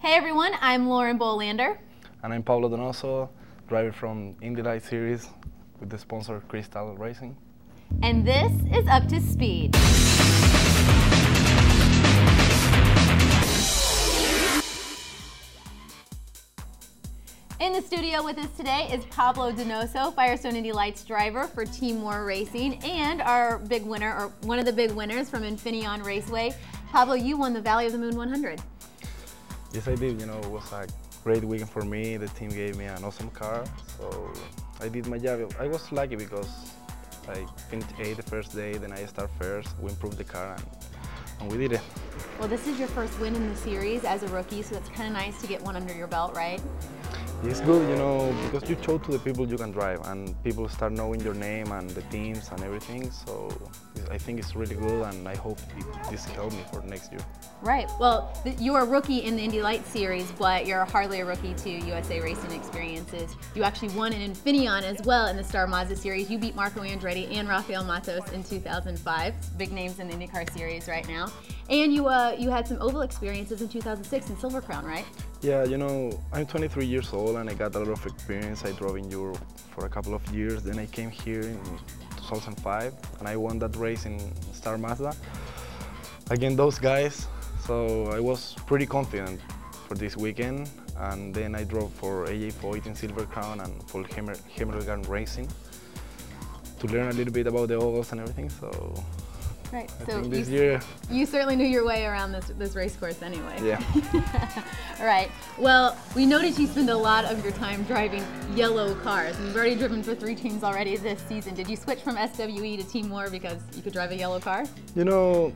Hey everyone, I'm Lauren Bolander. And I'm Pablo Donoso, driver from Indy Light Series with the sponsor Crystal Racing. And this is Up to Speed. In the studio with us today is Pablo Donoso, Firestone Indy Lights driver for Team Moore Racing, and our big winner, or one of the big winners from Infineon Raceway. Pablo, you won the Valley of the Moon 100. Yes, I did. You know, it was a great weekend for me. The team gave me an awesome car, so I did my job. I was lucky because I finished eighth the first day, then I started first. We improved the car, and, and we did it. Well, this is your first win in the series as a rookie, so it's kind of nice to get one under your belt, right? It's good, you know, because you show to the people you can drive and people start knowing your name and the teams and everything. So I think it's really good and I hope it, this helped me for next year. Right. Well, you're a rookie in the Indy Lights series, but you're hardly a rookie to USA Racing Experiences. You actually won an Infineon as well in the Star Mazda series. You beat Marco Andretti and Raphael Matos in 2005. Big names in the IndyCar series right now. And you uh, you had some oval experiences in 2006 in Silver Crown, right? Yeah, you know, I'm 23 years old and I got a lot of experience. I drove in Europe for a couple of years. Then I came here in 2005 and I won that race in Star Mazda. Again, those guys, so I was pretty confident for this weekend. And then I drove for AJ Foyt in Silver Crown and for Hemelgarn Racing to learn a little bit about the ovals and everything. So Right. I so this you, year. You certainly knew your way around this this race course anyway. Yeah. All right. Well, we noticed you spend a lot of your time driving yellow cars. And you've already driven for three teams already this season. Did you switch from SWE to Team Moore because you could drive a yellow car? You know,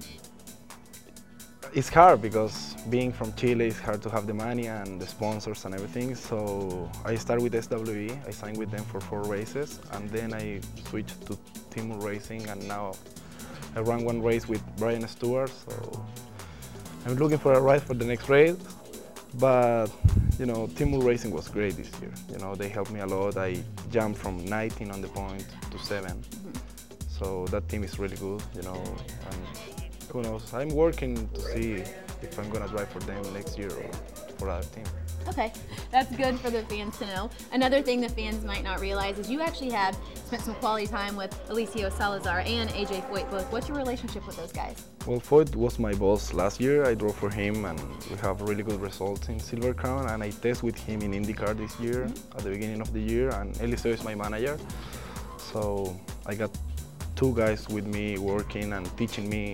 it's hard because being from Chile, it's hard to have the money and the sponsors and everything. So I started with SWE. I signed with them for four races, and then I switched to Team Racing, and now I ran one race with Brian Stewart, so I'm looking for a ride for the next race. But you know, Team Racing was great this year. You know, they helped me a lot. I jumped from 19 on the point to 7 -hmm. So that team is really good. You know, and who knows? I'm working to see if I'm gonna drive for them next year or for other team. Okay, that's good for the fans to know. Another thing the fans might not realize is you actually have spent some quality time with Eliseo Salazar and AJ Foyt both. What's your relationship with those guys? Well, Foyt was my boss last year. I drove for him and we have really good results in Silver Crown and I test with him in IndyCar this year mm -hmm. at the beginning of the year and Eliseo is my manager. So I got two guys with me working and teaching me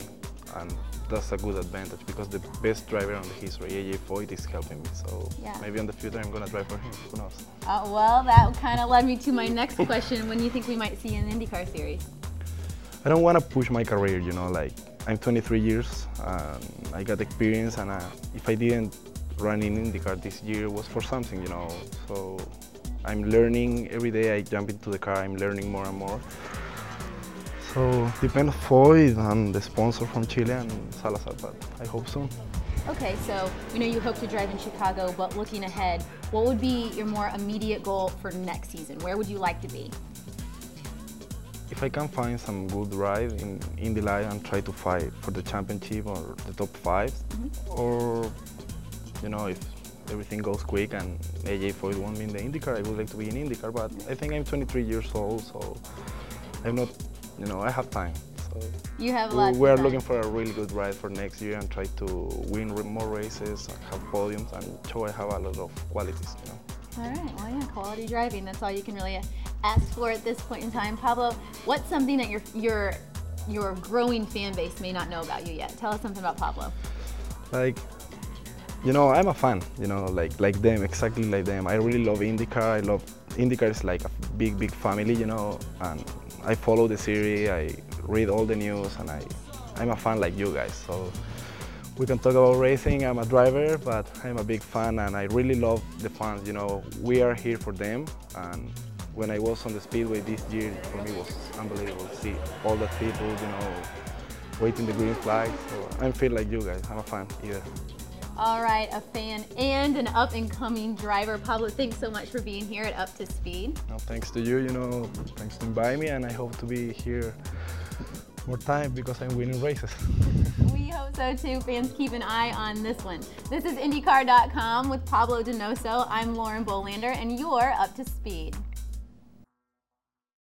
and that's a good advantage because the best driver on the history, AJ Foyt, is helping me. So yeah. maybe in the future I'm going to drive for him. Who knows? Uh, well, that kind of led me to my next question. when do you think we might see an IndyCar series? I don't want to push my career, you know, like I'm 23 years, um, I got experience and uh, if I didn't run in IndyCar this year was for something, you know. So I'm learning every day I jump into the car, I'm learning more and more. So depends Foyt and the sponsor from Chile and Salazar, but I hope soon. Okay, so you know you hope to drive in Chicago, but looking ahead, what would be your more immediate goal for next season? Where would you like to be? If I can find some good ride in Indy Light and try to fight for the championship or the top 5 mm -hmm. or you know if everything goes quick and AJ Foyt won't be in the IndyCar, I would like to be in IndyCar. But I think I'm 23 years old, so I'm not you know, I have time. So you have lots We are looking for a really good ride for next year and try to win more races and have podiums and show I have a lot of qualities, you know. All right, well yeah, quality driving, that's all you can really ask for at this point in time. Pablo, what's something that your, your, your growing fan base may not know about you yet? Tell us something about Pablo. Like, you know, I'm a fan, you know, like like them, exactly like them. I really love IndyCar. I love IndyCar is like a big, big family, you know, and I follow the series, I read all the news, and I, I'm a fan like you guys. So we can talk about racing. I'm a driver, but I'm a big fan, and I really love the fans. You know, we are here for them, and when I was on the speedway this year, for me was unbelievable to see all the people, you know, waiting the green flag. So I feel like you guys. I'm a fan either. All right, a fan and an up and coming driver. Pablo, thanks so much for being here at Up to Speed. No, thanks to you, you know, thanks to inviting me, and I hope to be here more time because I'm winning races. we hope so too. Fans, keep an eye on this one. This is IndyCar.com with Pablo Donoso. I'm Lauren Bolander, and you're up to speed.